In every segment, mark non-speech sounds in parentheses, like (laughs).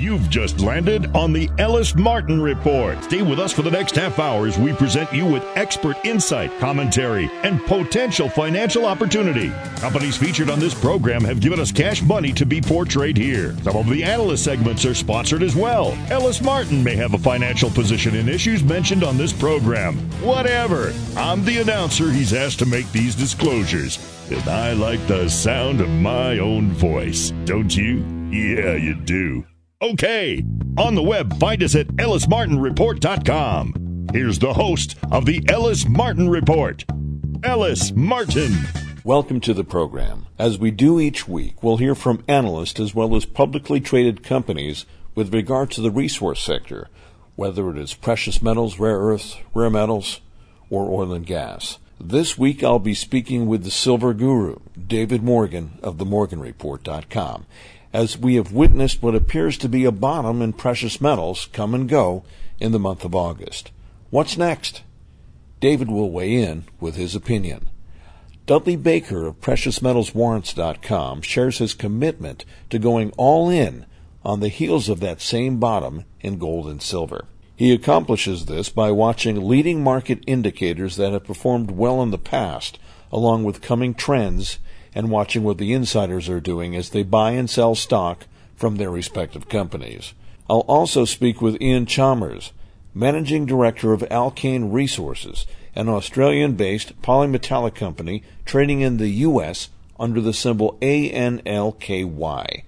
You've just landed on the Ellis Martin Report. Stay with us for the next half hour as we present you with expert insight, commentary, and potential financial opportunity. Companies featured on this program have given us cash money to be portrayed here. Some of the analyst segments are sponsored as well. Ellis Martin may have a financial position in issues mentioned on this program. Whatever. I'm the announcer he's asked to make these disclosures. And I like the sound of my own voice. Don't you? Yeah, you do. Okay. On the web, find us at ellismartinreport.com. Here's the host of the Ellis Martin Report, Ellis Martin. Welcome to the program. As we do each week, we'll hear from analysts as well as publicly traded companies with regard to the resource sector, whether it is precious metals, rare earths, rare metals, or oil and gas. This week I'll be speaking with the silver guru, David Morgan of themorganreport.com as we have witnessed what appears to be a bottom in precious metals come and go in the month of August. What's next? David will weigh in with his opinion. Dudley Baker of PreciousMetalsWarrants.com shares his commitment to going all in on the heels of that same bottom in gold and silver. He accomplishes this by watching leading market indicators that have performed well in the past, along with coming trends and watching what the insiders are doing as they buy and sell stock from their respective companies. I'll also speak with Ian Chalmers, Managing Director of Alkane Resources, an Australian based polymetallic company trading in the U.S. under the symbol ANLKY.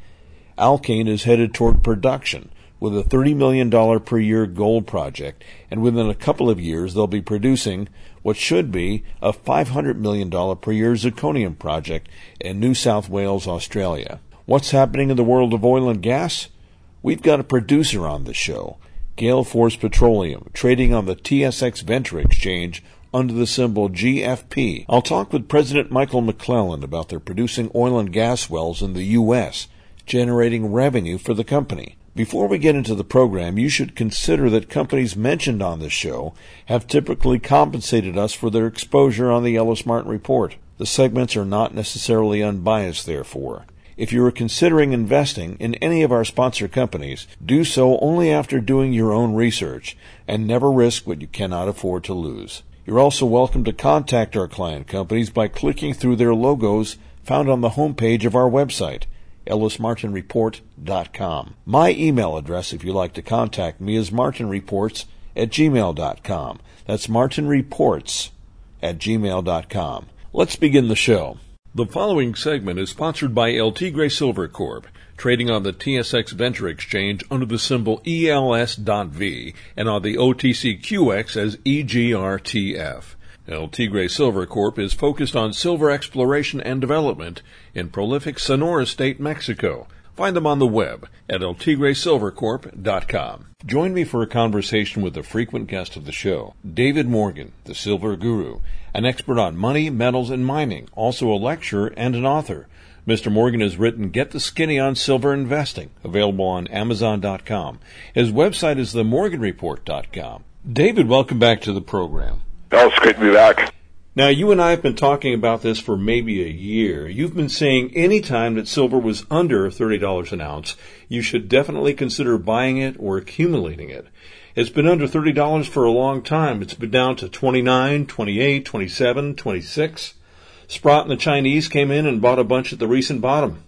Alkane is headed toward production with a $30 million per year gold project, and within a couple of years they'll be producing what should be a $500 million per year zirconium project in New South Wales, Australia. What's happening in the world of oil and gas? We've got a producer on the show, Gale Force Petroleum, trading on the TSX Venture Exchange under the symbol GFP. I'll talk with President Michael McClelland about their producing oil and gas wells in the U.S., generating revenue for the company. Before we get into the program, you should consider that companies mentioned on this show have typically compensated us for their exposure on the Ellis Martin Report. The segments are not necessarily unbiased, therefore. If you are considering investing in any of our sponsor companies, do so only after doing your own research and never risk what you cannot afford to lose. You're also welcome to contact our client companies by clicking through their logos found on the homepage of our website ellismartinreport.com. My email address, if you'd like to contact me, is martinreports at gmail.com. That's martinreports at gmail.com. Let's begin the show. The following segment is sponsored by El Tigre Silver Corp., trading on the TSX Venture Exchange under the symbol ELS.V and on the OTCQX as EGRTF. El Tigre Silver Corp is focused on silver exploration and development in prolific Sonora State, Mexico. Find them on the web at eltigresilvercorp.com. Join me for a conversation with a frequent guest of the show, David Morgan, the Silver Guru, an expert on money, metals, and mining, also a lecturer and an author. Mr. Morgan has written Get the Skinny on Silver Investing, available on Amazon.com. His website is themorganreport.com. David, welcome back to the program. Oh, it's great to be back. Now, you and I have been talking about this for maybe a year. You've been saying any time that silver was under $30 an ounce, you should definitely consider buying it or accumulating it. It's been under $30 for a long time. It's been down to 29, 28, 27, 26. Sprott and the Chinese came in and bought a bunch at the recent bottom.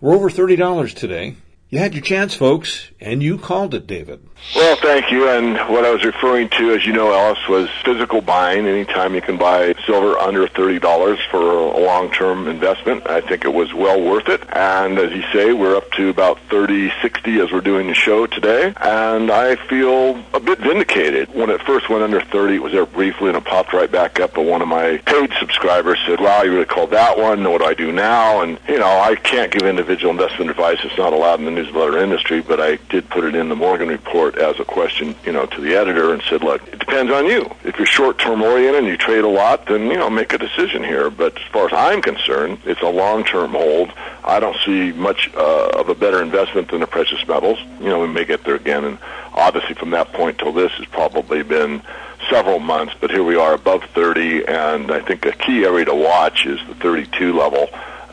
We're over $30 today. You had your chance, folks, and you called it, David. Well, thank you. And what I was referring to, as you know, Ellis, was physical buying. Anytime you can buy silver under $30 for a long-term investment, I think it was well worth it. And as you say, we're up to about 30, 60 as we're doing the show today. And I feel a bit vindicated. When it first went under 30, it was there briefly and it popped right back up. But one of my paid subscribers said, wow, you really called that one. What do I do now? And, you know, I can't give individual investment advice. It's not allowed in the newsletter industry, but I did put it in the Morgan report as a question, you know, to the editor and said, look, it depends on you. If you're short-term oriented and you trade a lot, then, you know, make a decision here. But as far as I'm concerned, it's a long-term hold. I don't see much uh, of a better investment than the precious metals. You know, we may get there again. And obviously from that point till this has probably been several months, but here we are above 30, and I think a key area to watch is the 32 level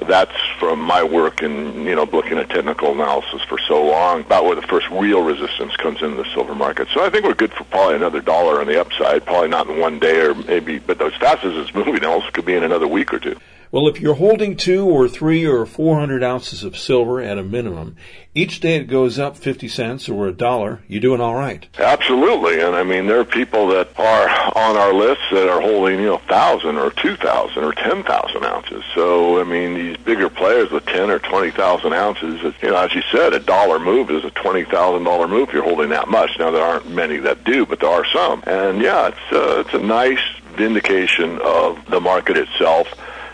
that's from my work in you know looking at technical analysis for so long about where the first real resistance comes into the silver market. So I think we're good for probably another dollar on the upside. Probably not in one day or maybe, but as fast as it's moving, else could be in another week or two. Well, if you're holding two or three or four hundred ounces of silver at a minimum, each day it goes up 50 cents or a dollar, you're doing all right. Absolutely. And I mean, there are people that are on our list that are holding, you know, 1,000 or 2,000 or 10,000 ounces. So, I mean, these bigger players with 10 or 20,000 ounces, you know, as you said, a dollar move is a $20,000 move if you're holding that much. Now, there aren't many that do, but there are some. And yeah, it's, uh, it's a nice vindication of the market itself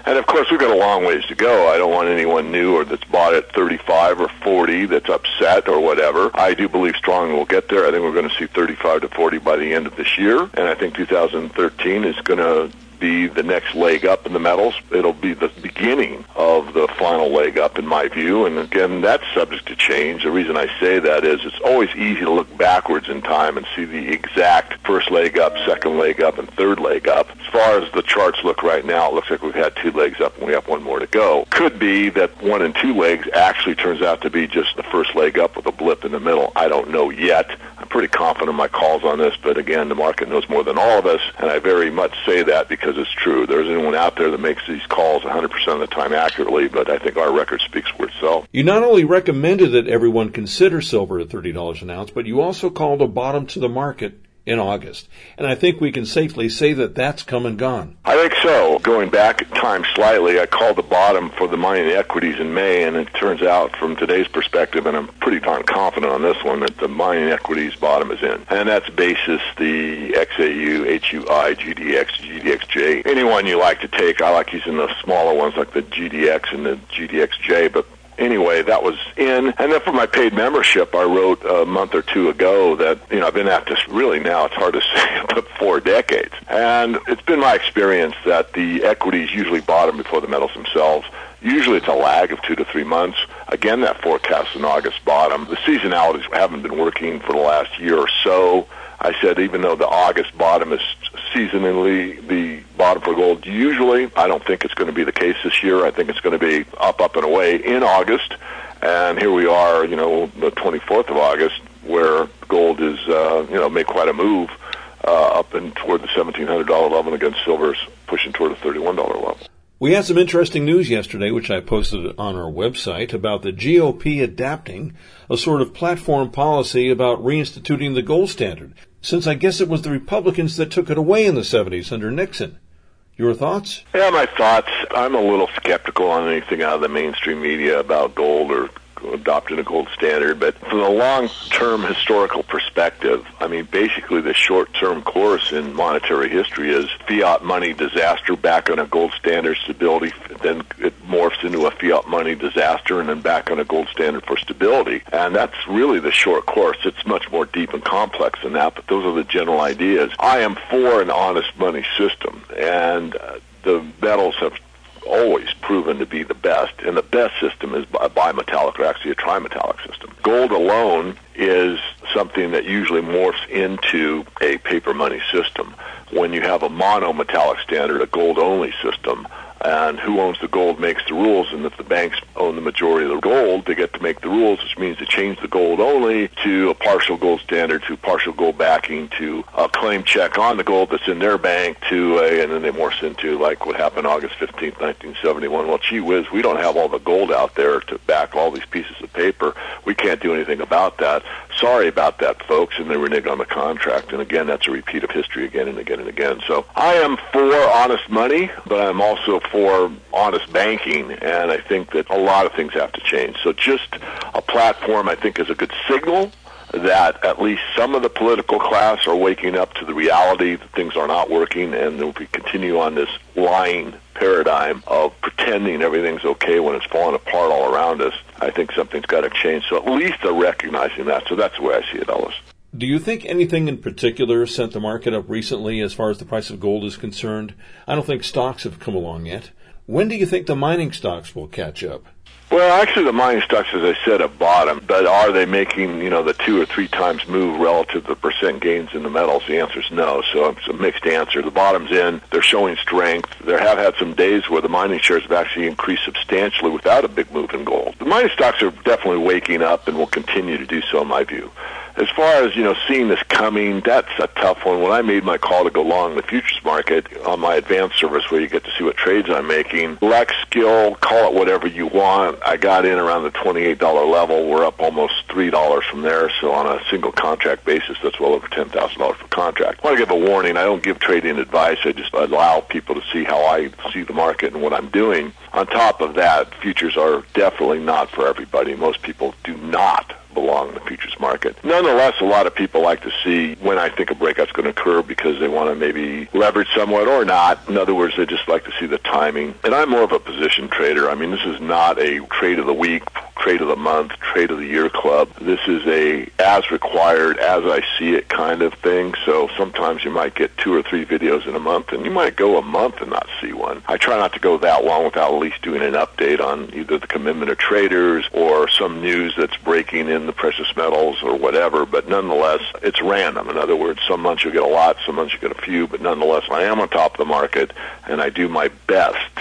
and of course, we've got a long ways to go. I don't want anyone new or that's bought at 35 or 40 that's upset or whatever. I do believe strongly we'll get there. I think we're going to see 35 to 40 by the end of this year. And I think 2013 is going to be the next leg up in the metals. It'll be the beginning of the final leg up, in my view. And again, that's subject to change. The reason I say that is it's always easy to look backwards in time and see the exact first leg up, second leg up, and third leg up. As far as the charts look right now, it looks like we've had two legs up and we have one more to go. Could be that one and two legs actually turns out to be just the first leg up with a blip in the middle. I don't know yet. Pretty confident in my calls on this, but again, the market knows more than all of us, and I very much say that because it's true. There's anyone out there that makes these calls 100% of the time accurately, but I think our record speaks for itself. You not only recommended that everyone consider silver at $30 an ounce, but you also called a bottom to the market in August. And I think we can safely say that that's come and gone. I think so. Going back time slightly, I called the bottom for the mining equities in May, and it turns out from today's perspective, and I'm pretty darn confident on this one, that the mining equities bottom is in. And that's basis the XAU, HUI, GDX, GDXJ. Anyone you like to take, I like using the smaller ones like the GDX and the GDXJ, but anyway, that was in. And then for my paid membership, I wrote a month or two ago that, you know, I've been at this really now, it's hard to (laughs) say, but four decades. And it's been my experience that the equities usually bottom before the metals themselves. Usually it's a lag of two to three months. Again, that forecast in August bottom. The seasonalities haven't been working for the last year or so. I said even though the August bottom is seasonally the bottom for gold, usually I don't think it's going to be the case this year. I think it's going to be up, up and away in August. And here we are, you know, the 24th of August, where gold is, uh, you know, made quite a move uh, up and toward the $1,700 level and against silver's pushing toward the $31 level. We had some interesting news yesterday, which I posted on our website, about the GOP adapting a sort of platform policy about reinstituting the gold standard, since I guess it was the Republicans that took it away in the 70s under Nixon. Your thoughts? Yeah, my thoughts. I'm a little skeptical on anything out of the mainstream media about gold or adopting a gold standard. But from a long-term historical perspective, I mean, basically the short-term course in monetary history is fiat money disaster back on a gold standard stability, then it morphs into a fiat money disaster and then back on a gold standard for stability. And that's really the short course. It's much more deep and complex than that, but those are the general ideas. I am for an honest money system, and uh, the metals have always proven to be the best, and the best system is a bimetallic or actually a trimetallic system. Gold alone is something that usually morphs into a paper money system. When you have a monometallic standard, a gold only system, and who owns the gold makes the rules. And if the banks own the majority of the gold, they get to make the rules, which means to change the gold only to a partial gold standard, to partial gold backing, to a claim check on the gold that's in their bank, to a, and then they morph into like what happened August 15th, 1971. Well, gee whiz, we don't have all the gold out there to back all these pieces of paper. We can't do anything about that. Sorry about that, folks. And they renege on the contract. And again, that's a repeat of history again and again and again. So I am for honest money, but I'm also for honest banking. And I think that a lot of things have to change. So just a platform, I think, is a good signal that at least some of the political class are waking up to the reality that things are not working, and if we continue on this lying paradigm of pretending everything's okay when it's falling apart all around us, I think something's got to change. So at least they're recognizing that. So that's the way I see it, Ellis. Do you think anything in particular sent the market up recently as far as the price of gold is concerned? I don't think stocks have come along yet. When do you think the mining stocks will catch up? Well, actually, the mining stocks, as I said, have bottomed. But are they making, you know, the two or three times move relative to the percent gains in the metals? The answer is no. So it's a mixed answer. The bottom's in. They're showing strength. There have had some days where the mining shares have actually increased substantially without a big move in gold. The mining stocks are definitely waking up and will continue to do so, in my view as far as you know seeing this coming that's a tough one. When i made my call to go long the futures market on my advanced service where you get to see what trades i'm making lex skill call it whatever you want. I got in around the $28 level. We're up almost $3 from there. So on a single contract basis that's well over $10000 per contract. I want to give a warning. I don't give trading advice. I just allow people to see how i see the market and what i'm doing. On top of that futures are definitely not for everybody. Most people do not belong in the futures market. Nonetheless, a lot of people like to see when I think a breakout's going to occur because they want to maybe leverage somewhat or not. In other words, they just like to see the timing. And I'm more of a position trader. I mean, this is not a trade of the week, trade of the month, trade of the year club. This is a as required, as I see it kind of thing. So sometimes you might get two or three videos in a month, and you might go a month and not see one. I try not to go that long without at least doing an update on either the commitment of traders or some news that's breaking in the precious metals or whatever. But nonetheless, it's random. In other words, some months you get a lot, some months you get a few. But nonetheless, I am on top of the market, and I do my best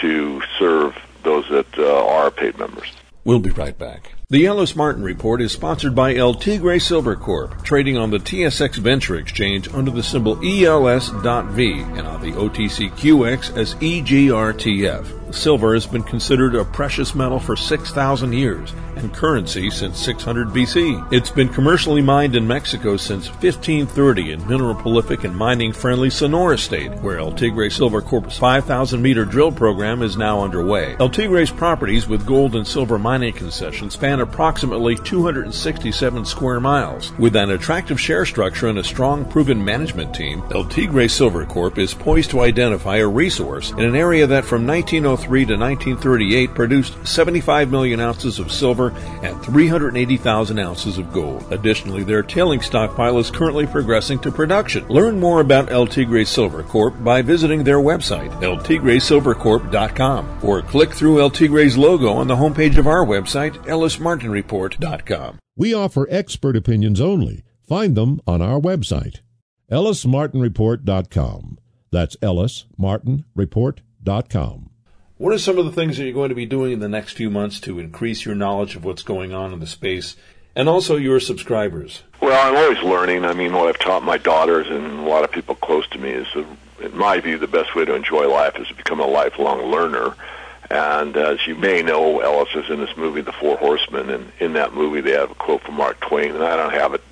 to serve those that uh, are paid members. We'll be right back. The Ellis Martin Report is sponsored by El Tigre Silver Corp, trading on the TSX Venture Exchange under the symbol ELS.V and on the OTCQX as EGRTF. Silver has been considered a precious metal for 6,000 years and currency since 600 BC. It's been commercially mined in Mexico since 1530 in mineral prolific and mining friendly Sonora State, where El Tigre Silver Corp's 5,000 meter drill program is now underway. El Tigre's properties with gold and silver mining concessions span approximately 267 square miles. With an attractive share structure and a strong proven management team, El Tigre Silver Corp is poised to identify a resource in an area that from 1903 1903 to 1938 produced 75 million ounces of silver and 380,000 ounces of gold. Additionally, their tailing stockpile is currently progressing to production. Learn more about El Tigre Silver Corp by visiting their website, eltigresilvercorp.com, or click through El Tigre's logo on the homepage of our website, ellismartinreport.com. We offer expert opinions only. Find them on our website, ellismartinreport.com. That's ellismartinreport.com. What are some of the things that you're going to be doing in the next few months to increase your knowledge of what's going on in the space and also your subscribers? Well, I'm always learning. I mean, what I've taught my daughters and a lot of people close to me is, in my view, the best way to enjoy life is to become a lifelong learner. And as you may know, Ellis is in this movie, The Four Horsemen, and in that movie they have a quote from Mark Twain, and I don't have it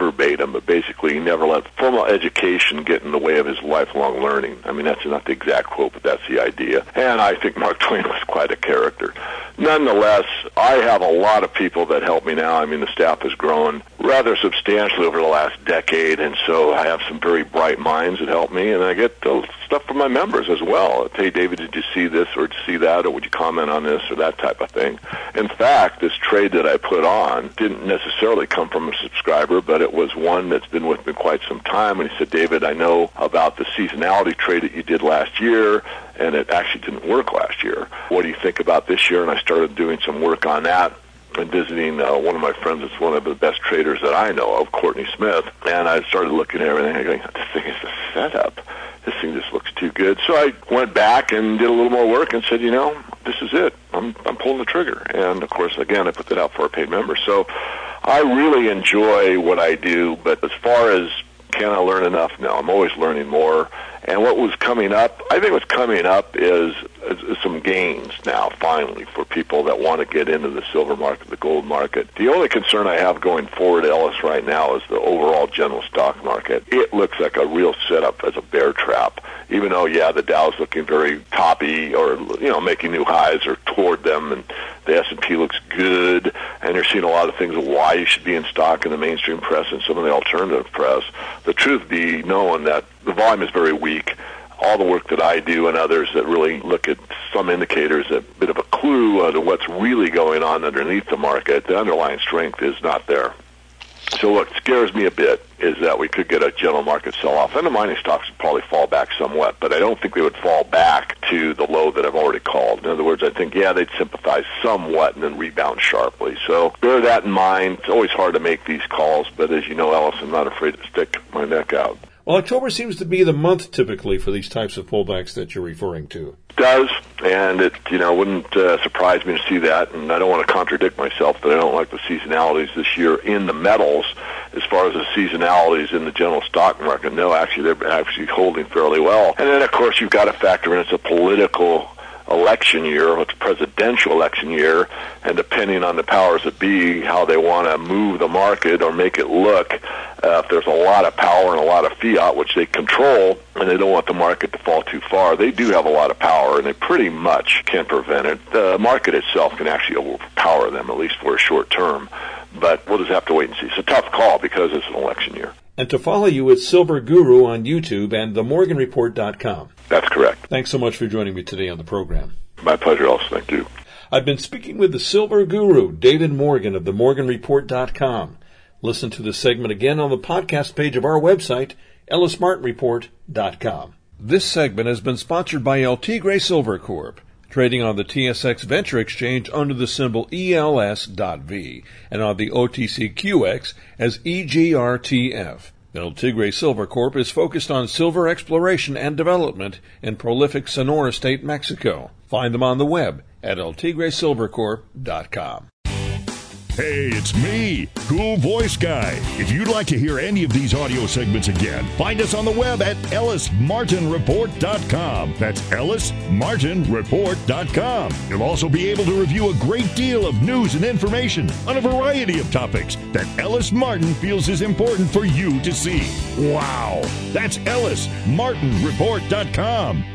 verbatim, but basically he never let formal education get in the way of his lifelong learning. I mean, that's not the exact quote, but that's the idea. And I think Mark (laughs) Twain was quite a character. Nonetheless, I have a lot of people that help me now. I mean, the staff has grown rather substantially over the last decade, and so I have some very bright minds that help me, and I get stuff from my members as well. Hey, David, did you see this or see that, or would you comment on this or that type of thing? In fact, this trade that I put on didn't necessarily come from a subscriber, but it was one that's been with me quite some time, and he said, David, I know about the seasonality trade that you did last year, and it actually didn't work last year. What do you think about this year? And I started doing some work on that and visiting uh, one of my friends that's one of the best traders that I know of, Courtney Smith, and I started looking at everything and going, this thing is a setup. this thing just looks too good. So I went back and did a little more work and said, you know, this is it. I'm I'm pulling the trigger. And of course, again, I put that out for a paid member. So I really enjoy what I do. But as far as can I learn enough? No, I'm always learning more. And what was coming up, I think what's coming up is, is, is some gains now, finally, for people that want to get into the silver market, the gold market. The only concern I have going forward, Ellis, right now is the overall general stock market. It looks like a real setup as a bear trap. Even though, yeah, the Dow's looking very toppy or, you know, making new highs or toward them, and the S&P looks good, and you're seeing a lot of things why you should be in stock in the mainstream press and some of the alternative press. The truth be known that the volume is very weak. All the work that I do and others that really look at some indicators, a bit of a clue to what's really going on underneath the market, the underlying strength is not there. So what scares me a bit is that we could get a general market sell-off, and the mining stocks would probably fall back somewhat, but I don't think they would fall back to the low that I've already called. In other words, I think, yeah, they'd sympathize somewhat and then rebound sharply. So bear that in mind. It's always hard to make these calls, but as you know, Ellis, I'm not afraid to stick my neck out. Well, October seems to be the month typically for these types of pullbacks that you're referring to. Does and it you know wouldn't uh, surprise me to see that. And I don't want to contradict myself, but I don't like the seasonalities this year in the metals as far as the seasonalities in the general stock market. No, actually they're actually holding fairly well. And then of course you've got to factor in it's a political election year, it's presidential election year, and depending on the powers that be, how they want to move the market or make it look, uh, if there's a lot of power and a lot of fiat, which they control, and they don't want the market to fall too far, they do have a lot of power, and they pretty much can prevent it. The market itself can actually overpower them, at least for a short term. But we'll just have to wait and see. It's a tough call because it's an election year. And to follow you, it's Silver Guru on YouTube and themorganreport.com. That's correct. Thanks so much for joining me today on the program. My pleasure, also. Thank you. I've been speaking with the Silver Guru, David Morgan of themorganreport.com. Listen to this segment again on the podcast page of our website, ellismartinreport.com. This segment has been sponsored by El Tigre Silver Corp, trading on the TSX Venture Exchange under the symbol ELS.V and on the OTCQX as EGRTF. El Tigre Silver Corp is focused on silver exploration and development in prolific Sonora State, Mexico. Find them on the web at eltigresilvercorp.com. Hey, it's me, Cool Voice Guy. If you'd like to hear any of these audio segments again, find us on the web at ellismartinreport.com. That's ellismartinreport.com. You'll also be able to review a great deal of news and information on a variety of topics that Ellis Martin feels is important for you to see. Wow! That's ellismartinreport.com.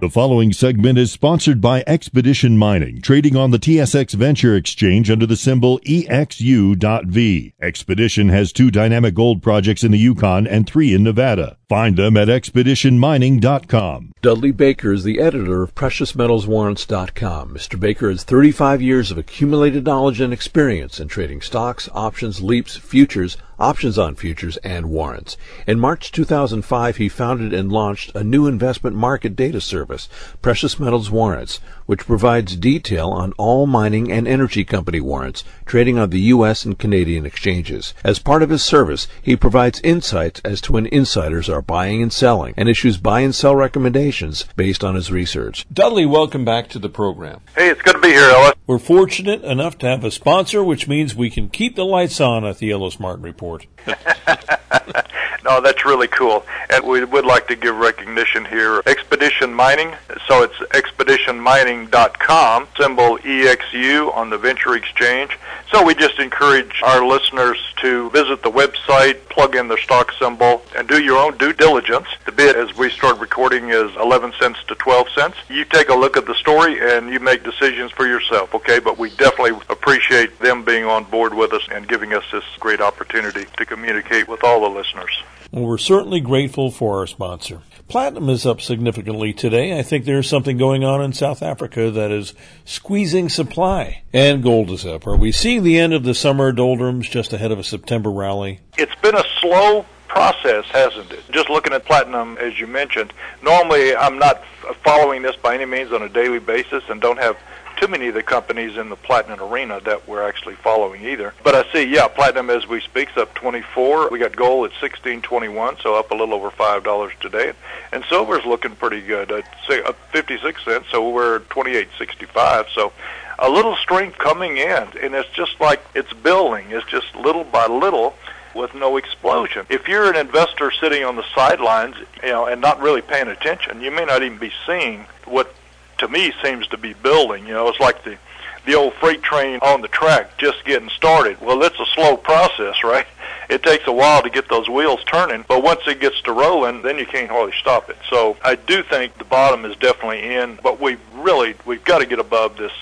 The following segment is sponsored by Expedition Mining, trading on the TSX Venture Exchange under the symbol EXU.V. Expedition has two dynamic gold projects in the Yukon and three in Nevada. Find them at expeditionmining.com. Dudley Baker is the editor of PreciousMetalsWarrants.com. Mr. Baker has 35 years of accumulated knowledge and experience in trading stocks, options, leaps, futures, options on futures, and warrants. In March 2005, he founded and launched a new investment market data service, Precious Metals Warrants, which provides detail on all mining and energy company warrants trading on the U.S. and Canadian exchanges. As part of his service, he provides insights as to when insiders are buying and selling and issues buy and sell recommendations based on his research. Dudley, welcome back to the program. Hey, it's good to be here, Ellis. We're fortunate enough to have a sponsor, which means we can keep the lights on at the Ellis Martin Report. (laughs) (laughs) no, that's really cool. And we would like to give recognition here. Expedition Mining, so it's expeditionmining.com, symbol EXU on the Venture Exchange. So we just encourage our listeners to visit the website, plug in their stock symbol, and do your own due diligence. The bid as we start recording is 11 cents to 12 cents. You take a look at the story and you make decisions for yourself, okay? But we definitely appreciate them being on board with us and giving us this great opportunity to communicate with all the listeners. Well, we're certainly grateful for our sponsor. Platinum is up significantly today. I think there's something going on in South Africa that is squeezing supply. And gold is up. Are we seeing the end of the summer doldrums just ahead of a September rally? It's been a slow process, hasn't it? Just looking at platinum, as you mentioned, normally I'm not following this by any means on a daily basis and don't have too many of the companies in the platinum arena that we're actually following either. But I see, yeah, platinum as we speak is up 24. We got gold at 16.21, so up a little over five dollars today, and silver's looking pretty good at up 56 cents, so we're 28.65. So a little strength coming in, and it's just like it's building. It's just little by little with no explosion. If you're an investor sitting on the sidelines, you know, and not really paying attention, you may not even be seeing what to me seems to be building. You know, it's like the the old freight train on the track just getting started. Well, it's a slow process, (laughs) right? It takes a while to get those wheels turning, but once it gets to rolling, then you can't hardly stop it. So I do think the bottom is definitely in, but we really we've got to get above this.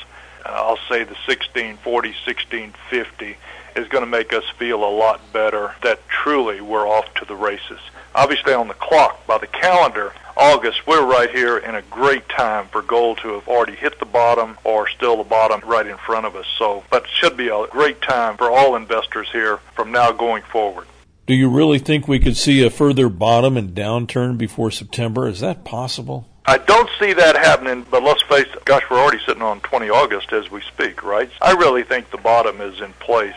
Uh, I'll say the 1640, 1650 is going to make us feel a lot better that truly we're off to the races. Obviously, on the clock, by the calendar, August, we're right here in a great time for gold to have already hit the bottom or still the bottom right in front of us. So, but should be a great time for all investors here from now going forward. Do you really think we could see a further bottom and downturn before September? Is that possible? I don't see that happening, but let's face it, gosh, we're already sitting on 20 August as we speak, right? I really think the bottom is in place.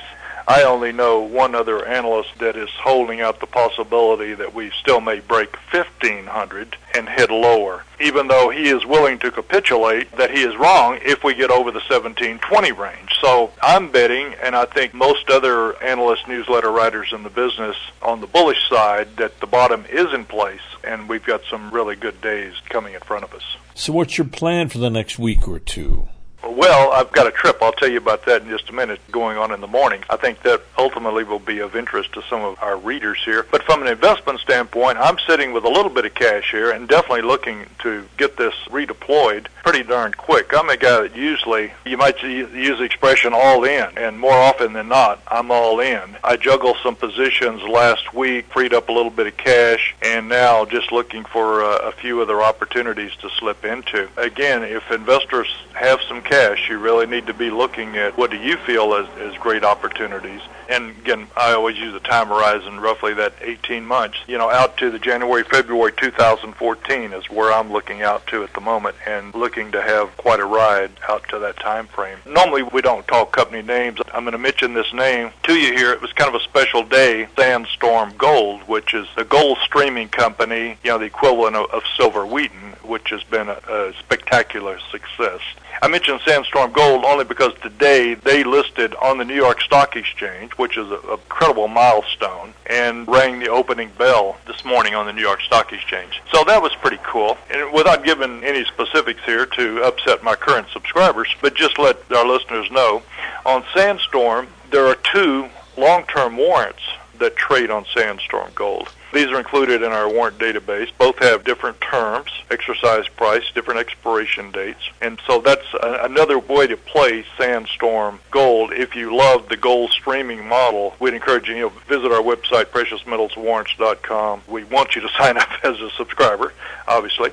I only know one other analyst that is holding out the possibility that we still may break 1500 and head lower, even though he is willing to capitulate that he is wrong if we get over the 1720 range. So I'm betting, and I think most other analyst newsletter writers in the business on the bullish side, that the bottom is in place and we've got some really good days coming in front of us. So, what's your plan for the next week or two? Well, I've got a trip. I'll tell you about that in just a minute going on in the morning. I think that ultimately will be of interest to some of our readers here. But from an investment standpoint, I'm sitting with a little bit of cash here and definitely looking to get this redeployed pretty darn quick. I'm a guy that usually, you might use the expression all in, and more often than not, I'm all in. I juggle some positions last week, freed up a little bit of cash, and now just looking for a, a few other opportunities to slip into. Again, if investors have some cash, you really need to be looking at what do you feel as, as great opportunities. And again, I always use a time horizon, roughly that 18 months, you know, out to the January, February 2014 is where I'm looking out to at the moment and looking to have quite a ride out to that time frame. Normally we don't talk company names. I'm going to mention this name to you here. It was kind of a special day, Sandstorm Gold, which is a gold streaming company, you know, the equivalent of, of Silver Wheaton, which has been a, a spectacular success. I mentioned Sandstorm Gold only because today they listed on the New York Stock Exchange, which is a, a incredible milestone, and rang the opening bell this morning on the New York Stock Exchange. So that was pretty cool. And without giving any specifics here to upset my current subscribers, but just let our listeners know, on Sandstorm there are two long-term warrants that trade on Sandstorm Gold. These are included in our warrant database. Both have different terms, exercise price, different expiration dates. And so that's a, another way to play Sandstorm Gold. If you love the gold streaming model, we'd encourage you, know, visit our website, preciousmetalswarrants.com. We want you to (laughs) sign up as a subscriber, obviously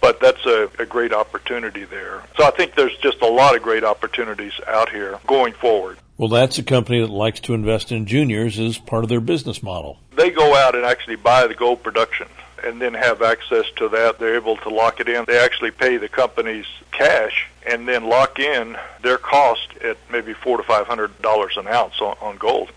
but that's a, a, great opportunity there. So I think there's just a lot of great opportunities out here going forward. Well, that's a company that likes to invest in juniors as part of their business model. They go out and actually buy the gold production and then have access to that. They're able to lock it in. They actually pay the companies cash and then lock in their cost at maybe four to five hundred dollars an ounce on, on gold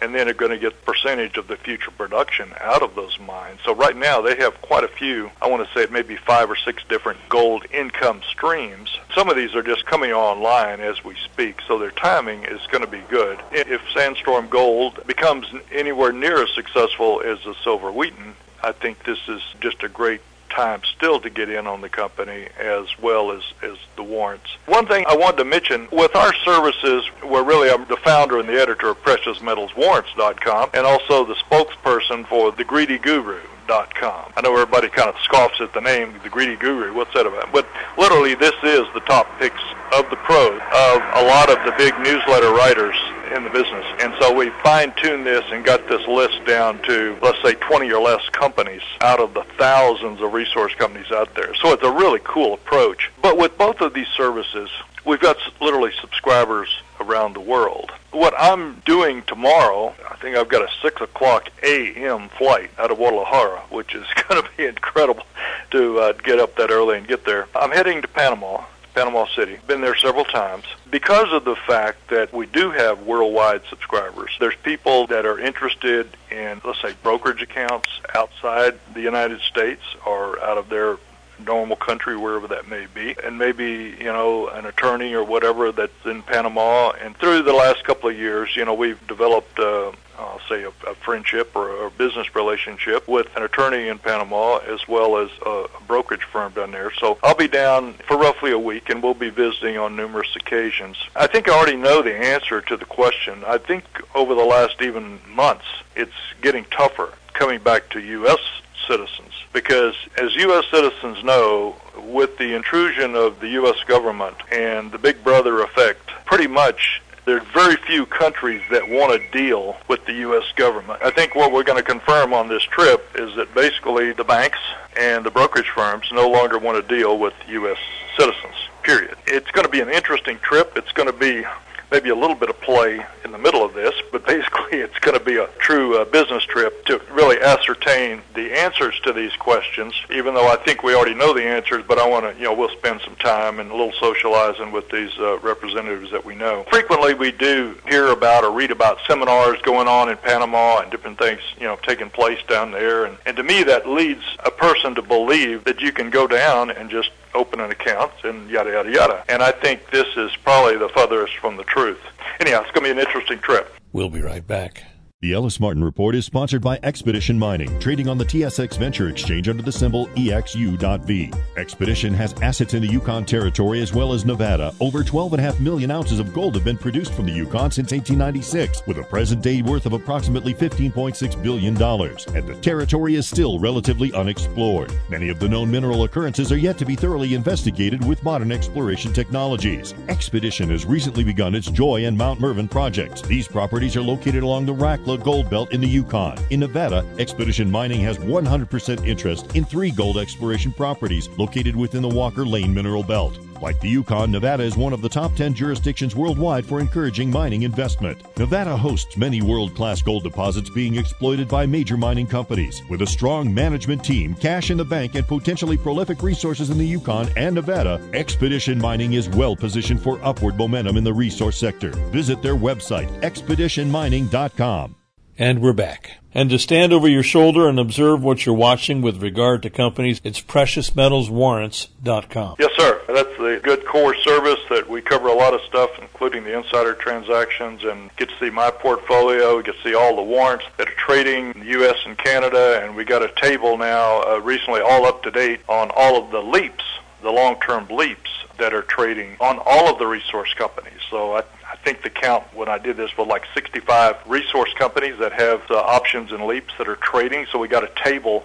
and then are going to get percentage of the future production out of those mines. So right now they have quite a few, I want to say maybe five or six different gold income streams. Some of these are just coming online as we speak, so their timing is going to be good. If Sandstorm Gold becomes anywhere near as successful as the Silver Wheaton, I think this is just a great time still to get in on the company as well as, as the warrants. One thing I wanted to mention, with our services, we're really I'm the founder and the editor of PreciousMetalsWarrants.com and also the spokesperson for The Greedy Guru. Dot com. I know everybody kind of scoffs at the name, the Greedy Guru. What's that about? But literally, this is the top picks of the pros of a lot of the big newsletter writers in the business. And so we fine-tuned this and got this list down to, let's say, 20 or less companies out of the thousands of resource companies out there. So it's a really cool approach. But with both of these services, we've got literally subscribers around the world. What I'm doing tomorrow, I think I've got a 6 o'clock a.m. flight out of Guadalajara, which is (laughs) going to be incredible to uh, get up that early and get there. I'm heading to Panama Panama City. Been there several times. Because of the fact that we do have worldwide subscribers, there's people that are interested in, let's say, brokerage accounts outside the United States or out of their normal country, wherever that may be, and maybe you know an attorney or whatever that's in Panama. And through the last couple of years, you know, we've developed. Uh, I'll say a, a friendship or a business relationship with an attorney in Panama as well as a, a brokerage firm down there. So I'll be down for roughly a week and we'll be visiting on numerous occasions. I think I already know the answer to the question. I think over the last even months, it's getting tougher coming back to U.S. citizens because as U.S. citizens know, with the intrusion of the U.S. government and the Big Brother effect, pretty much there are very few countries that want to deal with the U.S. government. I think what we're going to confirm on this trip is that basically the banks and the brokerage firms no longer want to deal with U.S. citizens, period. It's going to be an interesting trip. It's going to be maybe a little bit of play in the middle of this, but basically it's going to be a true uh, business trip to really ascertain the answers to these questions, even though I think we already know the answers, but I want to, you know, we'll spend some time and a little socializing with these uh, representatives that we know. Frequently we do hear about or read about seminars going on in Panama and different things, you know, taking place down there. And, and to me that leads a person to believe that you can go down and just open an account and yada yada yada. And I think this is probably the furthest from the truth. Anyhow, it's going to be an interesting trip. We'll be right back. The Ellis Martin Report is sponsored by Expedition Mining, trading on the TSX Venture Exchange under the symbol EXU.V. Expedition has assets in the Yukon Territory as well as Nevada. Over 12.5 million ounces of gold have been produced from the Yukon since 1896, with a present day worth of approximately $15.6 billion. And the territory is still relatively unexplored. Many of the known mineral occurrences are yet to be thoroughly investigated with modern exploration technologies. Expedition has recently begun its Joy and Mount Mervyn projects. These properties are located along the Rackla Gold Belt in the Yukon. In Nevada, Expedition Mining has 100% interest in three gold exploration properties located within the Walker Lane mineral belt. Like the Yukon, Nevada is one of the top 10 jurisdictions worldwide for encouraging mining investment. Nevada hosts many world class gold deposits being exploited by major mining companies. With a strong management team, cash in the bank, and potentially prolific resources in the Yukon and Nevada, Expedition Mining is well positioned for upward momentum in the resource sector. Visit their website, expeditionmining.com. And we're back. And to stand over your shoulder and observe what you're watching with regard to companies, it's preciousmetalswarrants.com. Yes, sir. That's the good core service that we cover a lot of stuff, including the insider transactions, and get to see my portfolio, get to see all the warrants that are trading in the U.S. and Canada, and we got a table now uh, recently all up to date on all of the leaps, the long-term leaps that are trading on all of the resource companies. So I think the count when I did this was like 65 resource companies that have uh, options and leaps that are trading. So we got a table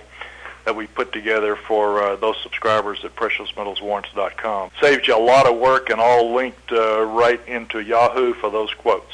that we put together for uh, those subscribers at preciousmetalswarrants.com. Saves you a lot of work and all linked uh, right into Yahoo for those quotes.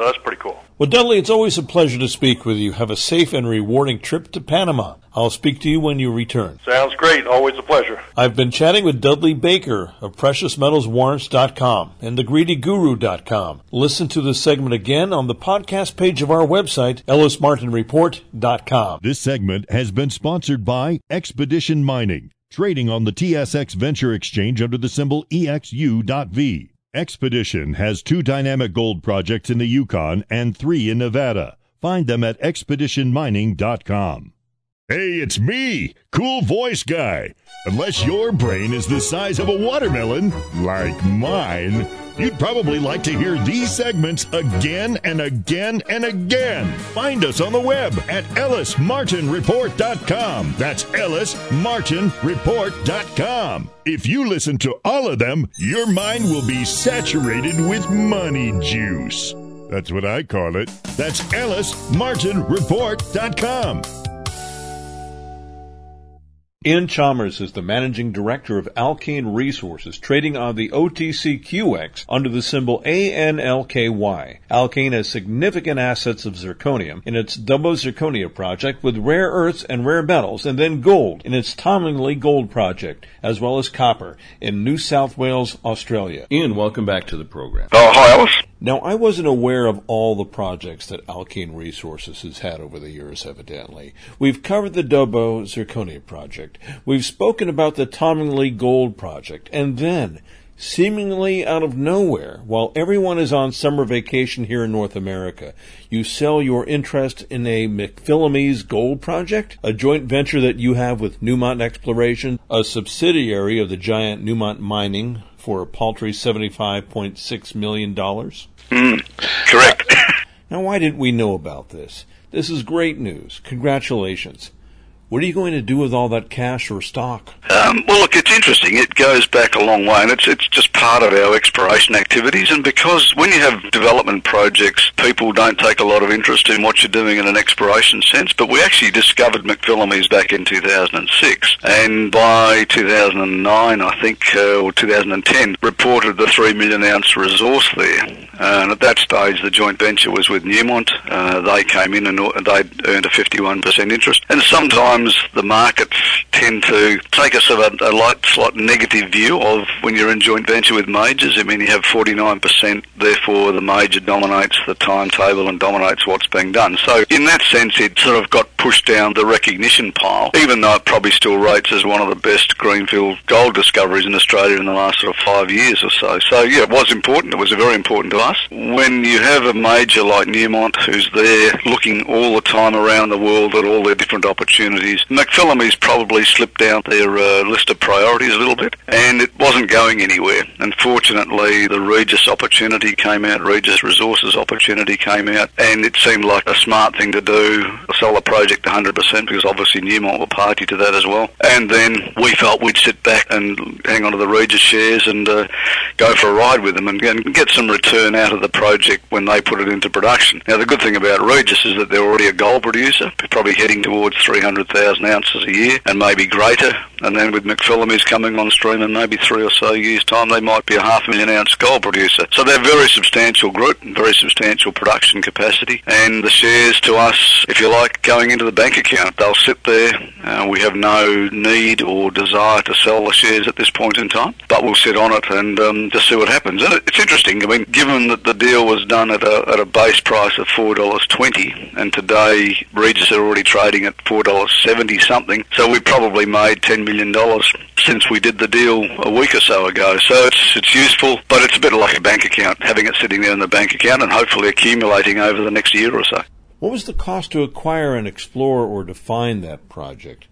So that's pretty cool. Well, Dudley, it's always a pleasure to speak with you. Have a safe and rewarding trip to Panama. I'll speak to you when you return. Sounds great. Always a pleasure. I've been chatting with Dudley Baker of PreciousMetalsWarrants.com and TheGreedyGuru.com. Listen to this segment again on the podcast page of our website, EllisMartinReport.com. This segment has been sponsored by Expedition Mining, trading on the TSX Venture Exchange under the symbol EXU.V. Expedition has two dynamic gold projects in the Yukon and three in Nevada. Find them at expeditionmining.com. Hey, it's me, Cool Voice Guy. Unless your brain is the size of a watermelon, like mine, you'd probably like to hear these segments again and again and again. Find us on the web at ellismartinreport.com. That's ellismartinreport.com. If you listen to all of them, your mind will be saturated with money juice. That's what I call it. That's ellismartinreport.com. Ian Chalmers is the managing director of Alkane Resources, trading on the OTCQX under the symbol ANLKY. Alkane has significant assets of zirconium in its Dubbo Zirconia project with rare earths and rare metals, and then gold in its Tomingley Gold project, as well as copper in New South Wales, Australia. Ian, welcome back to the program. Oh, hi, Ellis. Now, I wasn't aware of all the projects that Alkane Resources has had over the years, evidently. We've covered the Dubbo Zirconia project. We've spoken about the Tomingley Gold project. And then, seemingly out of nowhere, while everyone is on summer vacation here in North America, you sell your interest in a McPhillamys gold project, a joint venture that you have with Newmont Exploration, a subsidiary of the giant Newmont Mining, for a paltry $75.6 million? Mm, correct. (laughs) now, why didn't we know about this? This is great news. Congratulations. What are you going to do with all that cash or stock? Um, well, look, it's interesting. It goes back a long way, and it's it's just part of our exploration activities. And because when you have development projects, people don't take a lot of interest in what you're doing in an exploration sense. But we actually discovered McPhillamys back in 2006, and by 2009, I think, uh, or 2010, reported the three million ounce resource there. And at that stage, the joint venture was with Newmont. Uh, they came in and they earned a 51% interest. And sometimes sometimes the markets tend to take a sort of a, a light, slight negative view of when you're in joint venture with majors. I mean, you have 49%, therefore the major dominates the timetable and dominates what's being done. So in that sense, it sort of got pushed down the recognition pile, even though it probably still rates as one of the best greenfield gold discoveries in Australia in the last sort of five years or so. So yeah, it was important. It was very important to us. When you have a major like Newmont who's there looking all the time around the world at all their different opportunities, McPhillamys probably slipped down their uh, list of priorities a little bit, and it wasn't going anywhere. Unfortunately, the Regis opportunity came out, Regis Resources opportunity came out, and it seemed like a smart thing to do, sell the project 100% because obviously Newmont were party to that as well. And then we felt we'd sit back and hang on to the Regis shares and uh, go for a ride with them and, and get some return out of the project when they put it into production. Now, the good thing about Regis is that they're already a gold producer, probably heading towards 300,000 thousand ounces a year and maybe greater. And then with McPhillamys coming on stream in maybe three or so years' time, they might be a half million ounce gold producer. So they're very substantial group, very substantial production capacity. And the shares to us, if you like, going into the bank account, they'll sit there. Uh, we have no need or desire to sell the shares at this point in time, but we'll sit on it and um, just see what happens. And it's interesting. I mean, given that the deal was done at a, at a base price of four dollars twenty, and today Regis are already trading at four dollars 70 something. So we probably made $10 million since we did the deal a week or so ago. So it's, it's useful, but it's a bit like a bank account, having it sitting there in the bank account and hopefully accumulating over the next year or so. What was the cost to acquire and explore or define that project?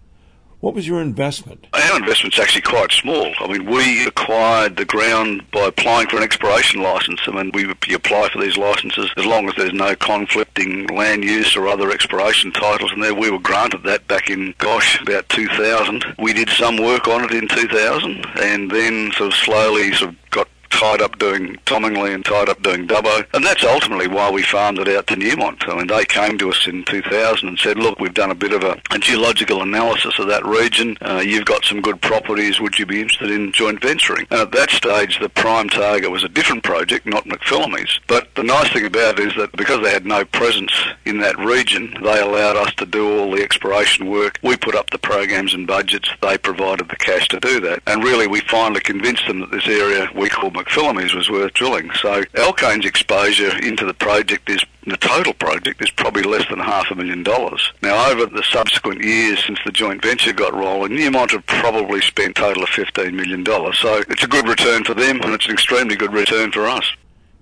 What was your investment? Our investment's actually quite small. I mean, we acquired the ground by applying for an exploration license. I mean, we apply for these licenses as long as there's no conflicting land use or other exploration titles in there. We were granted that back in, gosh, about 2000. We did some work on it in 2000 and then sort of slowly sort of got tied up doing Tomingley and tied up doing Dubbo. And that's ultimately why we farmed it out to Newmont. I mean, they came to us in 2000 and said, look, we've done a bit of a, a geological analysis of that region. Uh, you've got some good properties. Would you be interested in joint venturing? And at that stage, the prime target was a different project, not McPhillamys. But the nice thing about it is that because they had no presence in that region, they allowed us to do all the exploration work. We put up the programs and budgets. They provided the cash to do that. And really, we finally convinced them that this area we call McPhillamys was worth drilling. So Alkane's exposure into the project is the total project is probably less than half a million dollars. Now, over the subsequent years since the joint venture got rolling, Newmont have probably spent total of $15 million. So it's a good return for them, and it's an extremely good return for us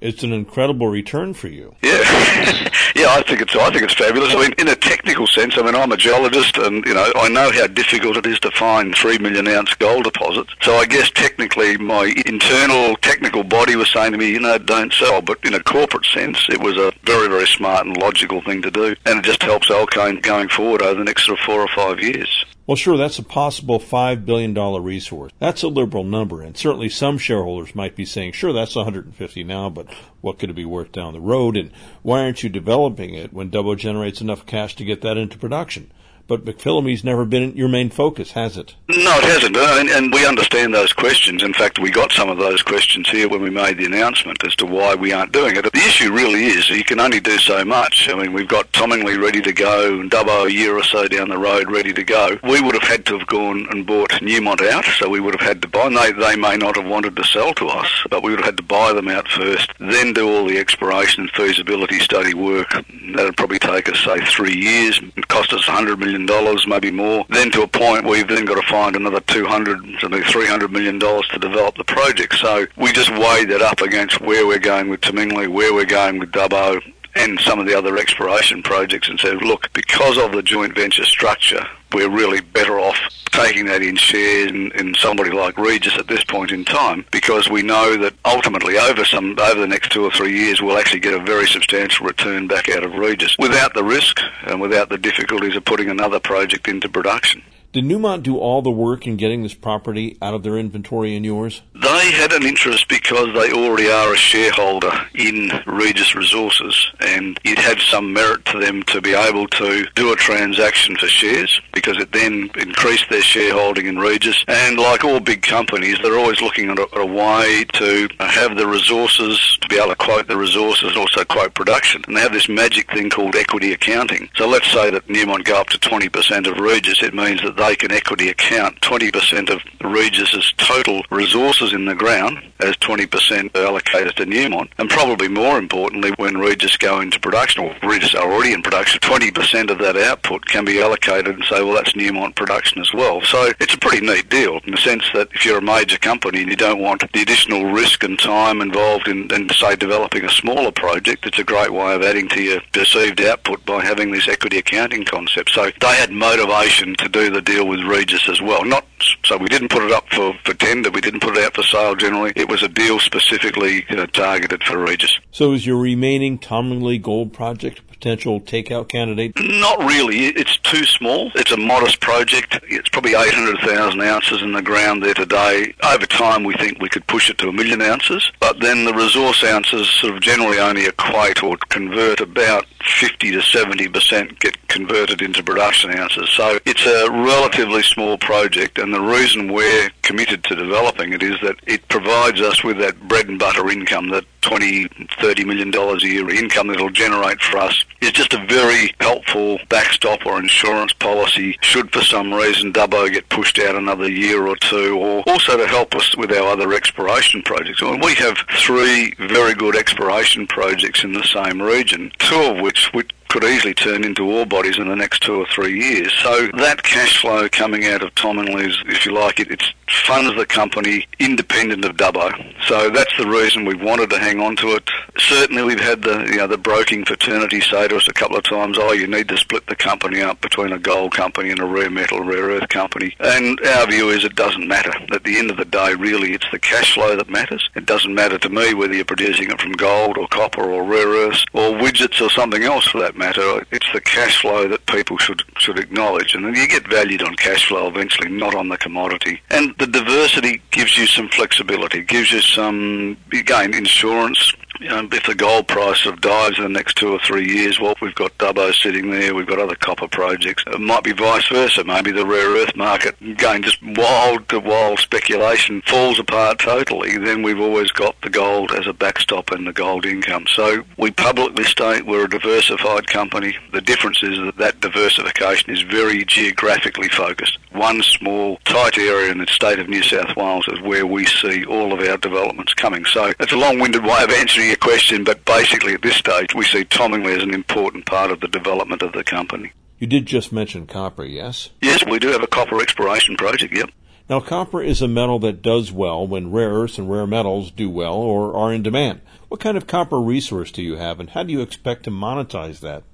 it's an incredible return for you. Yeah, (laughs) yeah, I think it's I think it's fabulous. I mean, in a technical sense, I mean, I'm a geologist, and you know, I know how difficult it is to find three million ounce gold deposits. So I guess technically, my internal technical body was saying to me, you know, don't sell. But in a corporate sense, it was a very very smart and logical thing to do, and it just helps Alkane going forward over the next sort of four or five years. Well, sure, that's a possible $5 billion resource. That's a liberal number, and certainly some shareholders might be saying, sure, that's 150 now, but what could it be worth down the road? And why aren't you developing it when Dubbo generates enough cash to get that into production? But McPhillamys never been your main focus, has it? No, it hasn't. Uh, and, and, we understand those questions. In fact, we got some of those questions here when we made the announcement as to why we aren't doing it. The issue really is you can only do so much. I mean, we've got Tomingley ready to go and Dubbo a year or so down the road ready to go. We would have had to have gone and bought Newmont out, so we would have had to buy. And they, they may not have wanted to sell to us, but we would have had to buy them out first, then do all the exploration and feasibility study work. That would probably take us, say, three years. Cost us $100 million million, maybe more, then to a point where you've then got to find another 200, something 300 million dollars to develop the project. So we just weighed that up against where we're going with Tomingley, where we're going with Dubbo, and some of the other exploration projects and said, look, because of the joint venture structure, we're really better off taking that in shares in, in, somebody like Regis at this point in time because we know that ultimately over some over the next two or three years we'll actually get a very substantial return back out of Regis without the risk and without the difficulties of putting another project into production. Did Newmont do all the work in getting this property out of their inventory and yours? They had an interest because they already are a shareholder in Regis Resources, and it had some merit to them to be able to do a transaction for shares because it then increased their shareholding in Regis. And like all big companies, they're always looking at a, at a way to have the resources to be able to quote the resources and also quote production. And they have this magic thing called equity accounting. So let's say that Newmont go up to 20% of Regis, it means that they can equity account 20% of Regis's total resources in the ground as 20% allocated to Newmont. And probably more importantly, when Regis go into production, or Regis are already in production, 20% of that output can be allocated and say, well, that's Newmont production as well. So it's a pretty neat deal in the sense that if you're a major company and you don't want the additional risk and time involved in, in say, developing a smaller project, it's a great way of adding to your perceived output by having this equity accounting concept. So they had motivation to do the deal with Regis as well. Not so we didn't put it up for, for tender, we didn't put it out for sale generally. It was a deal specifically you know, targeted for Regis. So is your remaining Tomingley Gold project potential takeout candidate? Not really. It's too small. It's a modest project. It's probably 800,000 ounces in the ground there today. Over time, we think we could push it to a million ounces, but then the resource ounces sort of generally only equate or convert about 50 to 70% get converted into production ounces. So it's a relatively small project, and the reason we're committed to developing it is that it provides us with that bread and butter income that 20, 30 million dollars a year income that it'll generate for us is just a very helpful backstop or insurance policy should for some reason Dubbo get pushed out another year or two or also to help us with our other exploration projects. I mean, we have three very good exploration projects in the same region, two of which, which could easily turn into ore bodies in the next two or three years. So that cash flow coming out of Tomingley's, if you like it, it funds the company independent of Dubbo. So that's the reason we wanted to hang on to it. Certainly we've had the you know the broking fraternity say to us a couple of times, oh you need to split the company up between a gold company and a rare metal, rare earth company. And our view is it doesn't matter. At the end of the day really it's the cash flow that matters. It doesn't matter to me whether you're producing it from gold or copper or rare earths or widgets or something else for that matter. It's the cash flow that people should should acknowledge, and you get valued on cash flow eventually, not on the commodity. And the diversity gives you some flexibility, gives you some again insurance you know, if the gold price of dives in the next two or three years, well, we've got Dubbo sitting there, we've got other copper projects. It might be vice versa. Maybe the rare earth market, again, just wild to wild speculation falls apart totally. Then we've always got the gold as a backstop and the gold income. So we publicly state we're a diversified company. The difference is that that diversification is very geographically focused. One small, tight area in the state of New South Wales is where we see all of our developments coming. So it's a long-winded way of answering your question, but basically at this stage we see Tomingley as an important part of the development of the company. You did just mention copper, yes? Yes, we do have a copper exploration project, yep. Now, copper is a metal that does well when rare earths and rare metals do well or are in demand. What kind of copper resource do you have, and how do you expect to monetize that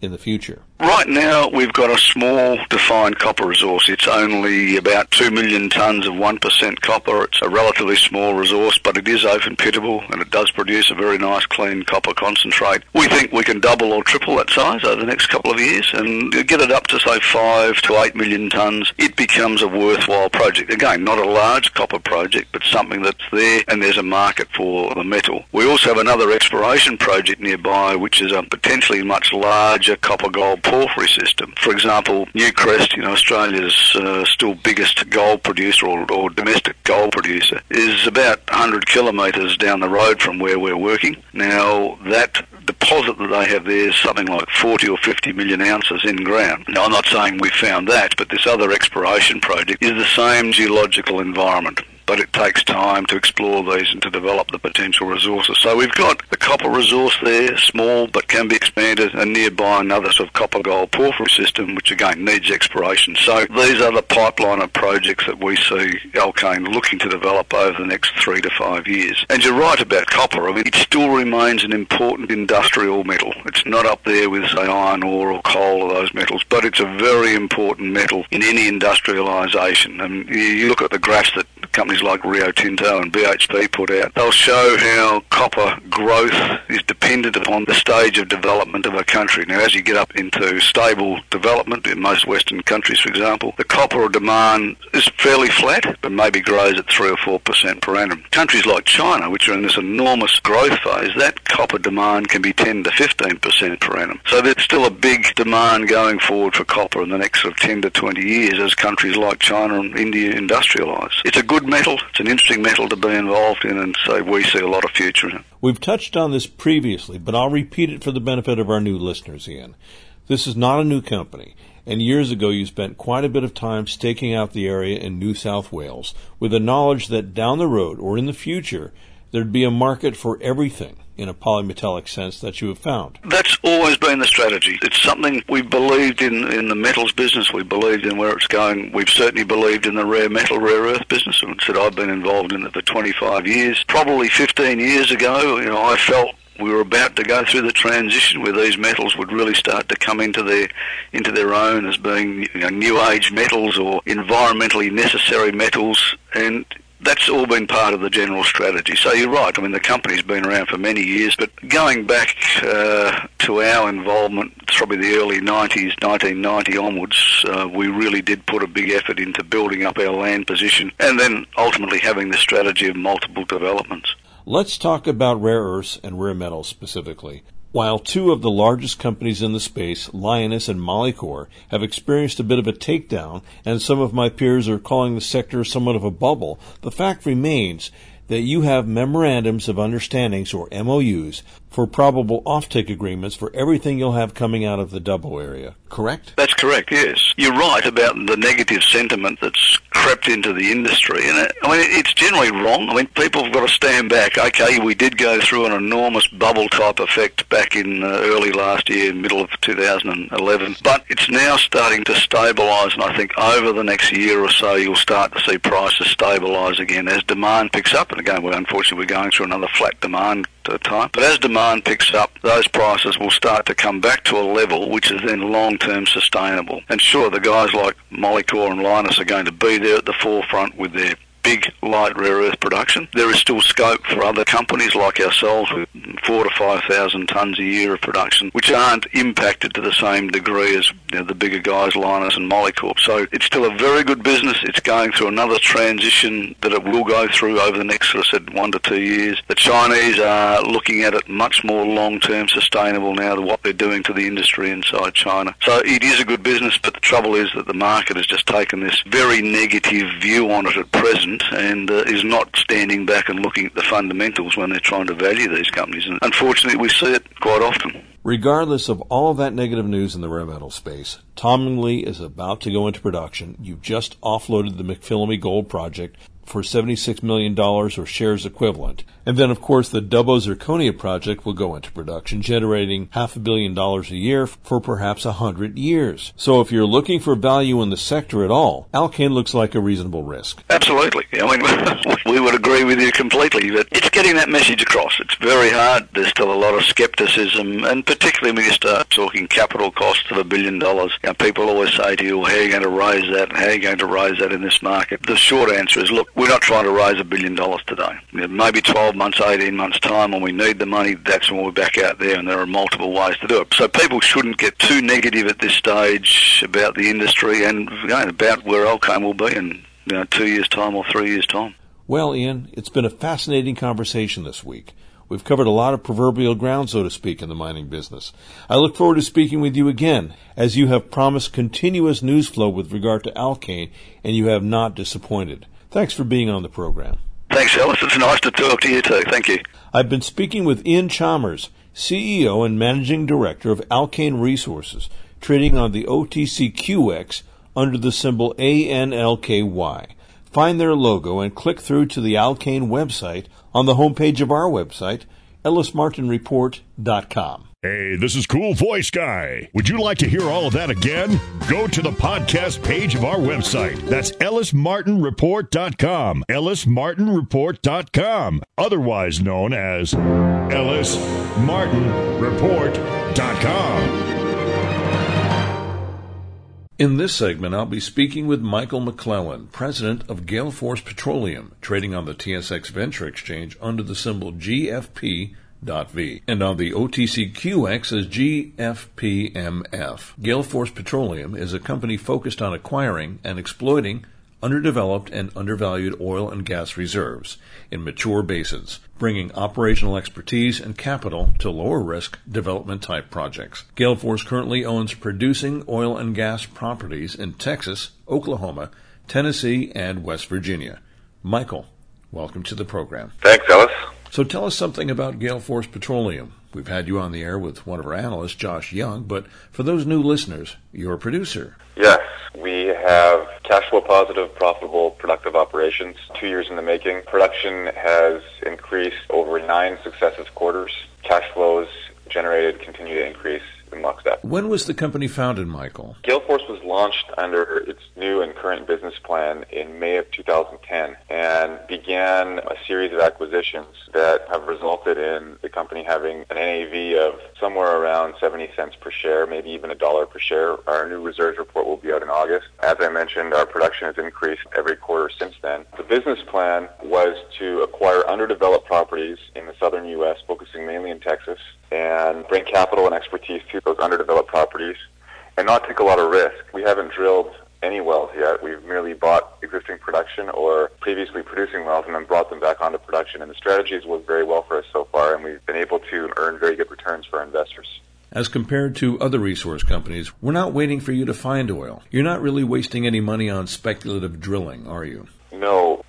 in the future? Right now, we've got a small defined copper resource. It's only about 2 million tonnes of 1% copper. It's a relatively small resource, but it is open pittable and it does produce a very nice clean copper concentrate. We think we can double or triple that size over the next couple of years and get it up to, say, 5 to 8 million tonnes. It becomes a worthwhile project. Again, not a large copper project, but something that's there and there's a market for the metal. We also have another exploration project nearby, which is a potentially much larger copper gold porphyry system. For example, Newcrest, you know, Australia's uh, still biggest gold producer or, or domestic gold producer, is about 100 kilometres down the road from where we're working. Now, that deposit that they have there is something like 40 or 50 million ounces in ground. Now, I'm not saying we found that, but this other exploration project is the same geological environment but it takes time to explore these and to develop the potential resources. So we've got the copper resource there, small but can be expanded, and nearby another sort of copper gold porphyry system, which again needs exploration. So these are the pipeline of projects that we see Alkane looking to develop over the next three to five years. And you're right about copper. I mean, it still remains an important industrial metal. It's not up there with, say, iron ore or coal or those metals, but it's a very important metal in any industrialisation. And you look at the graphs that companies like Rio Tinto and BHP put out, they'll show how copper growth is dependent upon the stage of development of a country. Now, as you get up into stable development in most Western countries, for example, the copper demand is fairly flat, but maybe grows at 3 or 4% per annum. Countries like China, which are in this enormous growth phase, that copper demand can be 10 to 15% per annum. So there's still a big demand going forward for copper in the next sort of 10 to 20 years as countries like China and India industrialise. It's a good metal. It's an interesting metal to be involved in, and so we see a lot of future in it. We've touched on this previously, but I'll repeat it for the benefit of our new listeners, Ian. This is not a new company, and years ago you spent quite a bit of time staking out the area in New South Wales with the knowledge that down the road or in the future there'd be a market for everything in a polymetallic sense that you have found. That's always been the strategy. It's something we've believed in in the metals business. We believed in where it's going. We've certainly believed in the rare metal, rare earth business. And said I've been involved in it for 25 years. Probably 15 years ago, you know, I felt we were about to go through the transition where these metals would really start to come into their into their own as being you know, new age metals or environmentally necessary metals and that's all been part of the general strategy. So you're right. I mean, the company's been around for many years, but going back uh, to our involvement, it's probably the early 90s, 1990 onwards, uh, we really did put a big effort into building up our land position and then ultimately having the strategy of multiple developments. Let's talk about rare earths and rare metals specifically. While two of the largest companies in the space, Lynas and Molycorp, have experienced a bit of a takedown, and some of my peers are calling the sector somewhat of a bubble, the fact remains that you have memorandums of understandings or MOUs for probable offtake agreements for everything you'll have coming out of the Dubbo area, correct? That's correct, yes. You're right about the negative sentiment that's crept into the industry. And it, I mean, it's generally wrong. I mean, people have got to stand back. Okay, we did go through an enormous bubble type effect back in uh, early last year, middle of 2011, but it's now starting to stabilise. And I think over the next year or so, you'll start to see prices stabilise again as demand picks up. And again, we're unfortunately we're going through another flat demand time. But as demand picks up, those prices will start to come back to a level which is then long-term sustainable. And sure, the guys like Molycorp and Lynas are going to be there at the forefront with their big light rare earth production. There is still scope for other companies like ourselves with four to five thousand tonnes a year of production, which aren't impacted to the same degree as you know, the bigger guys, Lynas and Molycorp. So it's still a very good business. It's going through another transition that it will go through over the next, sort of said, one to two years. The Chinese are looking at it much more long-term sustainable now than what they're doing to the industry inside China. So it is a good business, but the trouble is that the market has just taken this very negative view on it at present and uh, is not standing back and looking at the fundamentals when they're trying to value these companies. And unfortunately, we see it quite often. Regardless of all of that negative news in the rare metal space, Tomingley is about to go into production. You've just offloaded the McPhillamy Gold Project for $76 million or shares equivalent. And then, of course, the Dubbo Zirconia project will go into production, generating half a billion dollars a year for perhaps a hundred years. So if you're looking for value in the sector at all, Alkane looks like a reasonable risk. Absolutely. I mean, (laughs) we would agree with you completely that it's getting that message across. It's very hard. There's still a lot of skepticism, and particularly when you start talking capital costs of a billion dollars, you know, people always say to you, how are you going to raise that? How are you going to raise that in this market? The short answer is, look, we're not trying to raise a billion dollars today. Maybe 12 months, 18 months time when we need the money, that's when we're back out there and there are multiple ways to do it. So people shouldn't get too negative at this stage about the industry and you know, about where Alkane will be in you know, two years' time or three years' time. Well, Ian, it's been a fascinating conversation this week. We've covered a lot of proverbial ground, so to speak, in the mining business. I look forward to speaking with you again, as you have promised continuous news flow with regard to Alkane, and you have not disappointed. Thanks for being on the program. Thanks, Ellis. It's nice to talk to you too. Thank you. I've been speaking with Ian Chalmers, CEO and Managing Director of Alkane Resources, trading on the OTCQX under the symbol ANLKY. find their logo and click through to the Alkane website on the homepage of our website, ellismartinreport.com. Hey, this is Cool Voice Guy. Would you like to hear all of that again? Go to the podcast page of our website. That's ellismartinreport.com. ellismartinreport.com, otherwise known as ellismartinreport.com. In this segment, I'll be speaking with Michael McClellan, president of Gale Force Petroleum, trading on the TSX Venture Exchange under the symbol GFP And on the OTCQX as GFPMF. Gale Force Petroleum is a company focused on acquiring and exploiting underdeveloped and undervalued oil and gas reserves in mature basins, bringing operational expertise and capital to lower risk development type projects. Gale Force currently owns producing oil and gas properties in Texas, Oklahoma, Tennessee, and West Virginia. Michael, welcome to the program. Thanks, Ellis. So tell us something about Gale Force Petroleum. We've had you on the air with one of our analysts, Josh Young, but for those new listeners, you're a producer. Yes, we have cash flow positive, profitable, productive operations. Two years in the making. Production has increased over nine successive quarters. Cash flows generated continue to increase in lockstep. When was the company founded, Michael? Gale Force was launched under its new and current business plan in May of 2010 and began a series of acquisitions that have resulted in the company having an NAV of somewhere around 70 cents per share, maybe even a dollar per share. Our new reserves report will be out in August. As I mentioned, our production has increased every quarter since then. The business plan was to acquire underdeveloped properties in the southern U.S., focusing mainly in Texas, and bring capital and expertise to those underdeveloped properties and not take a lot of risk. We haven't drilled any wells yet. We've merely bought existing production or previously producing wells and then brought them back onto production. And the strategy has worked very well for us so far, and we've been able to earn very good returns for our investors. As compared to other resource companies, we're not waiting for you to find oil. You're not really wasting any money on speculative drilling, are you? No,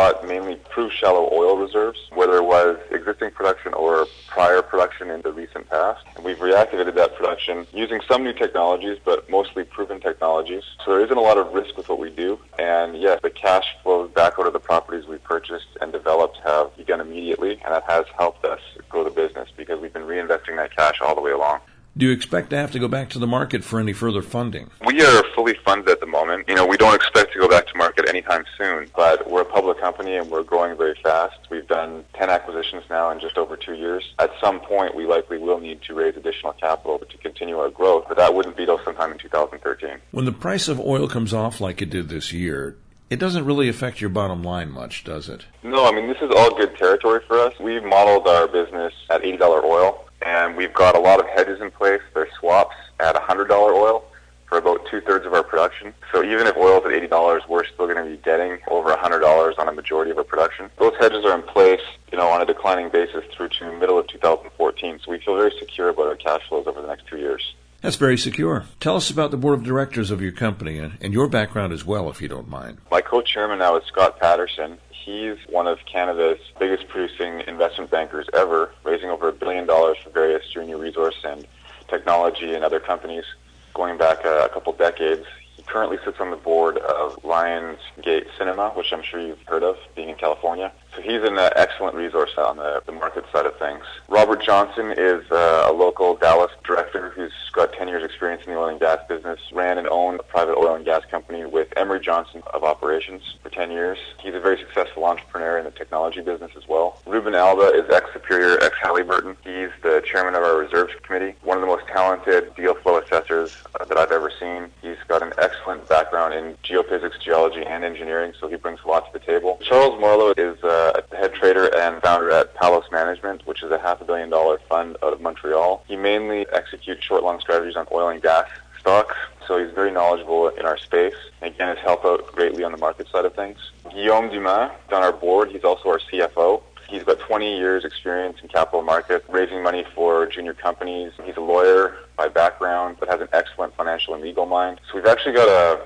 bought mainly proved shallow oil reserves, whether it was existing production or prior production in the recent past. And we've reactivated that production using some new technologies, but mostly proven technologies. So there isn't a lot of risk with what we do. And yes, the cash flows back out of the properties we purchased and developed have begun immediately, and that has helped us grow the business because we've been reinvesting that cash all the way along. Do you expect to have to go back to the market for any further funding? We are fully funded at the moment. You know, we don't expect to go back to market anytime soon, but we're a public company and we're growing very fast. We've done 10 acquisitions now in just over two years. At some point, we likely will need to raise additional capital to continue our growth, but that wouldn't be till sometime in 2013. When the price of oil comes off like it did this year, it doesn't really affect your bottom line much, does it? No, I mean, this is all good territory for us. We've modeled our business at $80 oil and we've got a lot of hedges in place. They're swaps at $100 oil for about two thirds of our production. So even if oil's at $80, we're still going to be getting over $100 on a majority of our production. Those hedges are in place, you know, on a declining basis through to middle of 2014. So we feel very secure about our cash flows over the next two years. That's very secure. Tell us about the board of directors of your company and, and your background as well, if you don't mind. My co-chairman now is Scott Patterson. He's one of Canada's biggest producing investment bankers ever, raising over a billion dollars for various junior resource and technology and other companies going back a, couple decades. He currently sits on the board of Lionsgate Cinema, which I'm sure you've heard of, being in California. He's an uh, excellent resource on the, the market side of things. Robert Johnson is uh, a local Dallas director who's got 10 years experience in the oil and gas business, ran and owned a private oil and gas company with Emery Johnson of operations for 10 years. He's a very successful entrepreneur in the technology business as well. Ruben Alba is ex-Superior, ex-Halliburton. He's the chairman of our reserves committee, one of the most talented deal flow assessors uh, that I've ever seen. He's got an excellent background in geophysics, geology, and engineering, so he brings a lot to the table. Charles Marlowe is uh, uh, head trader and founder at Palos Management, which is a half a billion dollar fund out of Montreal. He mainly executes short long strategies on oil and gas stocks, so he's very knowledgeable in our space. Again, has helped out greatly on the market side of things. Guillaume Dumas on our board. He's also our CFO. He's got 20 years experience in capital markets, raising money for junior companies. He's a lawyer by background, but has an excellent financial and legal mind. So we've actually got a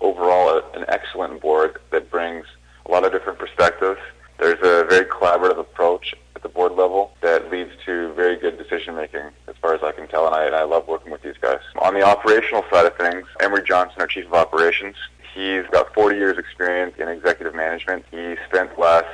overall a, an excellent board that brings a lot of different perspectives there's a very collaborative approach at the board level that leads to very good decision making as far as I can tell, and I, and I love working with these guys. On the operational side of things, Emery Johnson, our Chief of Operations, he's got 40 years experience in executive management. He spent last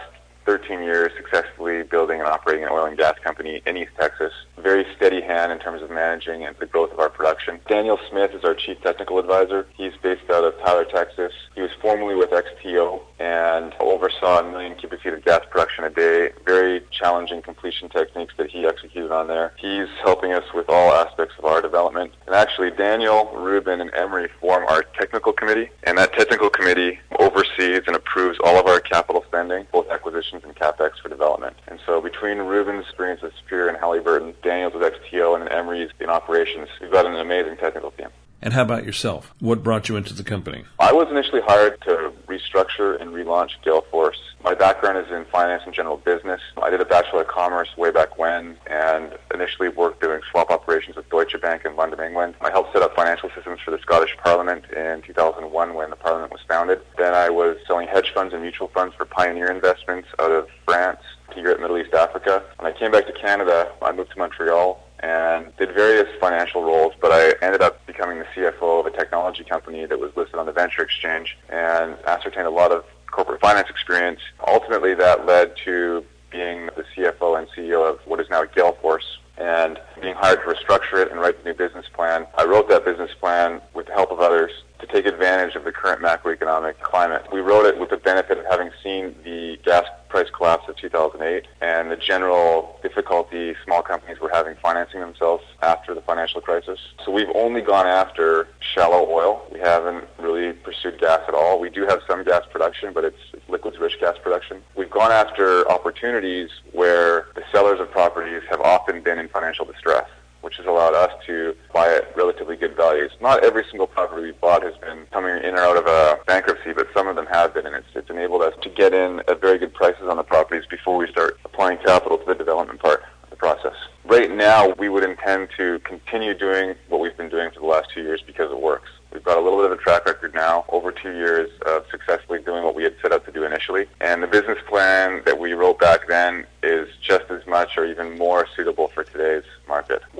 13 years successfully building and operating an oil and gas company in East Texas. Very steady hand in terms of managing and the growth of our production. Daniel Smith is our chief technical advisor. He's based out of Tyler, Texas. He was formerly with XTO and oversaw a million cubic feet of gas production a day. Very challenging completion techniques that he executed on there. He's helping us with all aspects of our development. And actually, Daniel, Ruben, and Emery form our technical committee, and that technical committee oversees and approves all of our capital spending, both acquisitions and capex for development. And so between Ruben's experience with Superior and Halliburton, Daniel's with XTO, and Emery's in operations, we've got an amazing technical team. And how about yourself? What brought you into the company? I was initially hired to restructure and relaunch Galeforce. My background is in finance and general business. I did a Bachelor of Commerce way back when and initially worked doing swap operations with Deutsche Bank in London, England. I helped set up financial systems for the Scottish Parliament in 2001 when the Parliament was founded. Then I was selling hedge funds and mutual funds for Pioneer Investments out of France to Europe, Middle East, Africa. When I came back to Canada, I moved to Montreal and did various financial roles, but I ended up becoming the CFO of a technology company that was listed on the Venture Exchange and ascertained a lot of corporate finance experience. Ultimately, that led to being the CFO and CEO of what is now Galeforce and being hired to restructure it and write the new business plan. I wrote that business plan with the help of others to take advantage of the current macroeconomic climate. We wrote it with the benefit of having seen the gas price collapse of 2008 and the general difficulty small companies were having financing themselves after the financial crisis. So we've only gone after shallow oil. We haven't really pursued gas at all. We do have some gas production, but it's, it's liquids rich gas production. We've gone after opportunities where the sellers of properties have often been in financial distress which has allowed us to buy at relatively good values. Not every single property we bought has been coming in or out of a bankruptcy, but some of them have been, and it's, it's enabled us to get in at very good prices on the properties before we start applying capital to the development part of the process. Right now, we would intend to continue doing what we've been doing for the last two years because it works. We've got a little bit of a track record now, over two years of successfully doing what we had set out to do initially. And the business plan that we wrote back then is just as much or even more suitable for today's.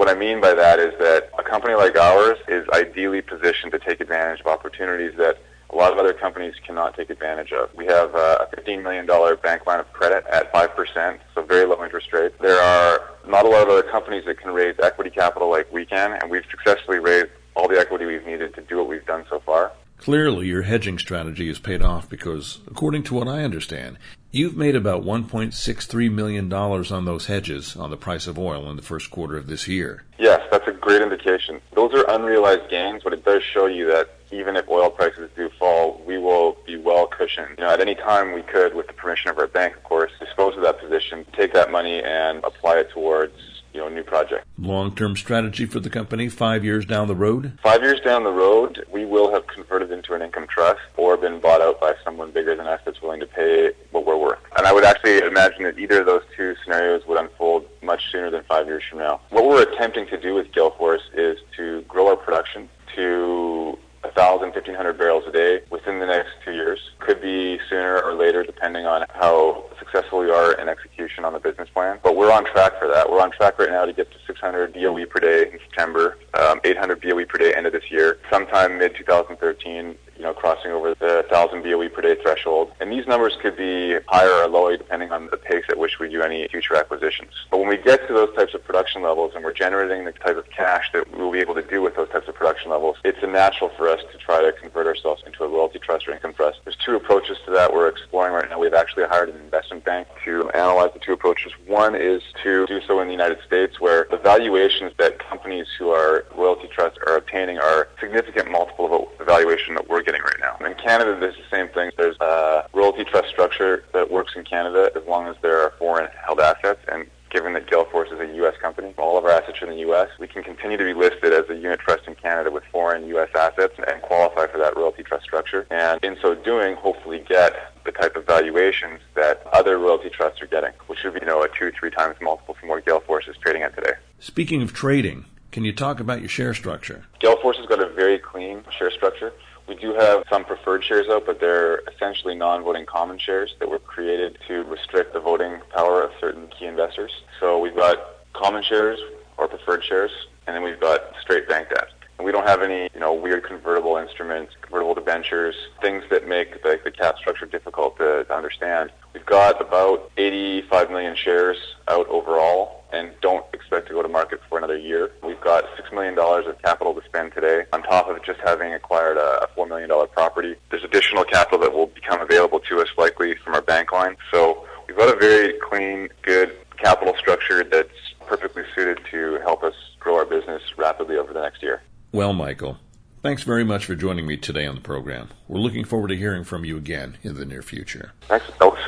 What I mean by that is that a company like ours is ideally positioned to take advantage of opportunities that a lot of other companies cannot take advantage of. We have uh, a $15 million bank line of credit at 5%, so very low interest rate. There are not a lot of other companies that can raise equity capital like we can, and we've successfully raised all the equity we've needed to do what we've done so far. Clearly, your hedging strategy has paid off because, according to what I understand, you've made about $1.63 million on those hedges on the price of oil in the first quarter of this year. Yes, that's a great indication. Those are unrealized gains, but it does show you that even if oil prices do fall, we will be well cushioned. You know, at any time we could, with the permission of our bank, of course, dispose of that position, take that money and apply it towards you know, new project. Long-term strategy for the company, five years down the road? Five years down the road, we will have converted into an income trust or been bought out by someone bigger than us that's willing to pay what we're worth. And I would actually imagine that either of those two scenarios would unfold much sooner than five years from now. What we're attempting to do with Galeforce is to grow our production to 1,000, 1,500 barrels a day within the next two years. Could be sooner or later, depending on how successful we are in execution on the business plan. But we're on track for that. We're on track right now to get to 600 BOE per day in September, um, 800 BOE per day end of this year. Sometime mid 2013, you know, crossing over the 1,000 BOE per day threshold. And these numbers could be higher or lower depending on the pace at which we do any future acquisitions. But when we get to those types of production levels and we're generating the type of cash that we'll be able to do with those types of production levels, it's a natural for us to try to convert ourselves into a royalty trust or income trust. There's two approaches to that we're exploring right now. We've actually hired an investment bank to analyze the two approaches. One is to do so in the United States where the valuations that companies who are royalty trusts are obtaining are significant multiple of the valuation that we're getting right now. In Canada, there's the same thing. There's a royalty trust structure that works in Canada as long as there are foreign held assets and given that Galeforce is a U.S. company, all of our assets are in the U.S., we can continue to be listed as a unit trust in Canada with foreign U.S. assets and qualify for that royalty trust structure. And in so doing, hopefully get the type of valuations that other royalty trusts are getting, which would be, you know, a two, three times multiple from where Galeforce is trading at today. Speaking of trading, can you talk about your share structure? Galeforce has got a very clean share structure. We do have some preferred shares out, but they're essentially non-voting common shares that were created to restrict the voting power of certain key investors. So we've got common shares or preferred shares, and then we've got straight bank debt. We don't have any, you know, weird convertible instruments, convertible debentures, things that make the, the cap structure difficult to, to understand. We've got about 85 million shares out overall and don't expect to go to market for another year. We've got $6 million of capital to spend today on top of just having acquired a $4 million property. There's additional capital that will become available to us likely from our bank line. So we've got a very clean, good capital structure that's perfectly suited to help us grow our business rapidly over the next year. Well, Michael, thanks very much for joining me today on the program. We're looking forward to hearing from you again in the near future. Thanks, Ellis.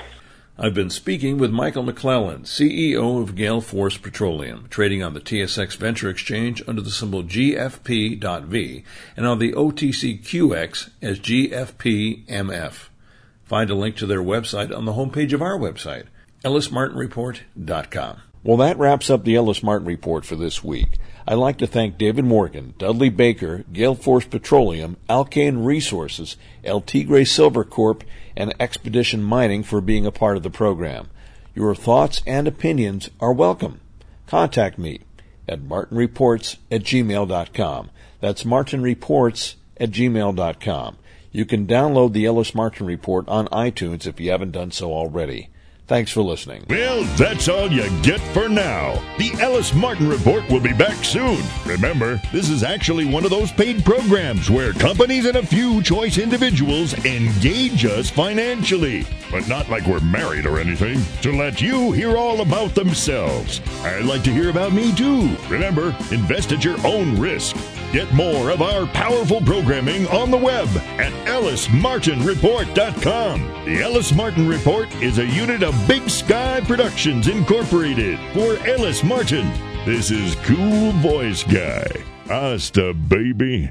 I've been speaking with Michael McClellan, CEO of Gale Force Petroleum, trading on the TSX Venture Exchange under the symbol GFP.V and on the OTCQX as GFPMF. Find a link to their website on the homepage of our website, ellismartinreport.com. Well, that wraps up the Ellis Martin Report for this week. I'd like to thank David Morgan, Dudley Baker, Gale Force Petroleum, Alkane Resources, El Tigre Silver Corp., and Expedition Mining for being a part of the program. Your thoughts and opinions are welcome. Contact me at martinreports at gmail.com. That's martinreports at gmail.com. You can download the Ellis Martin Report on iTunes if you haven't done so already. Thanks for listening. Well, that's all you get for now. The Ellis Martin Report will be back soon. Remember, this is actually one of those paid programs where companies and a few choice individuals engage us financially. But not like we're married or anything, to let you hear all about themselves. I'd like to hear about me too. Remember, invest at your own risk. Get more of our powerful programming on the web at ellismartinreport.com. The Ellis Martin Report is a unit of Big Sky Productions Incorporated for Ellis Martin. This is Cool Voice Guy. Hasta, baby.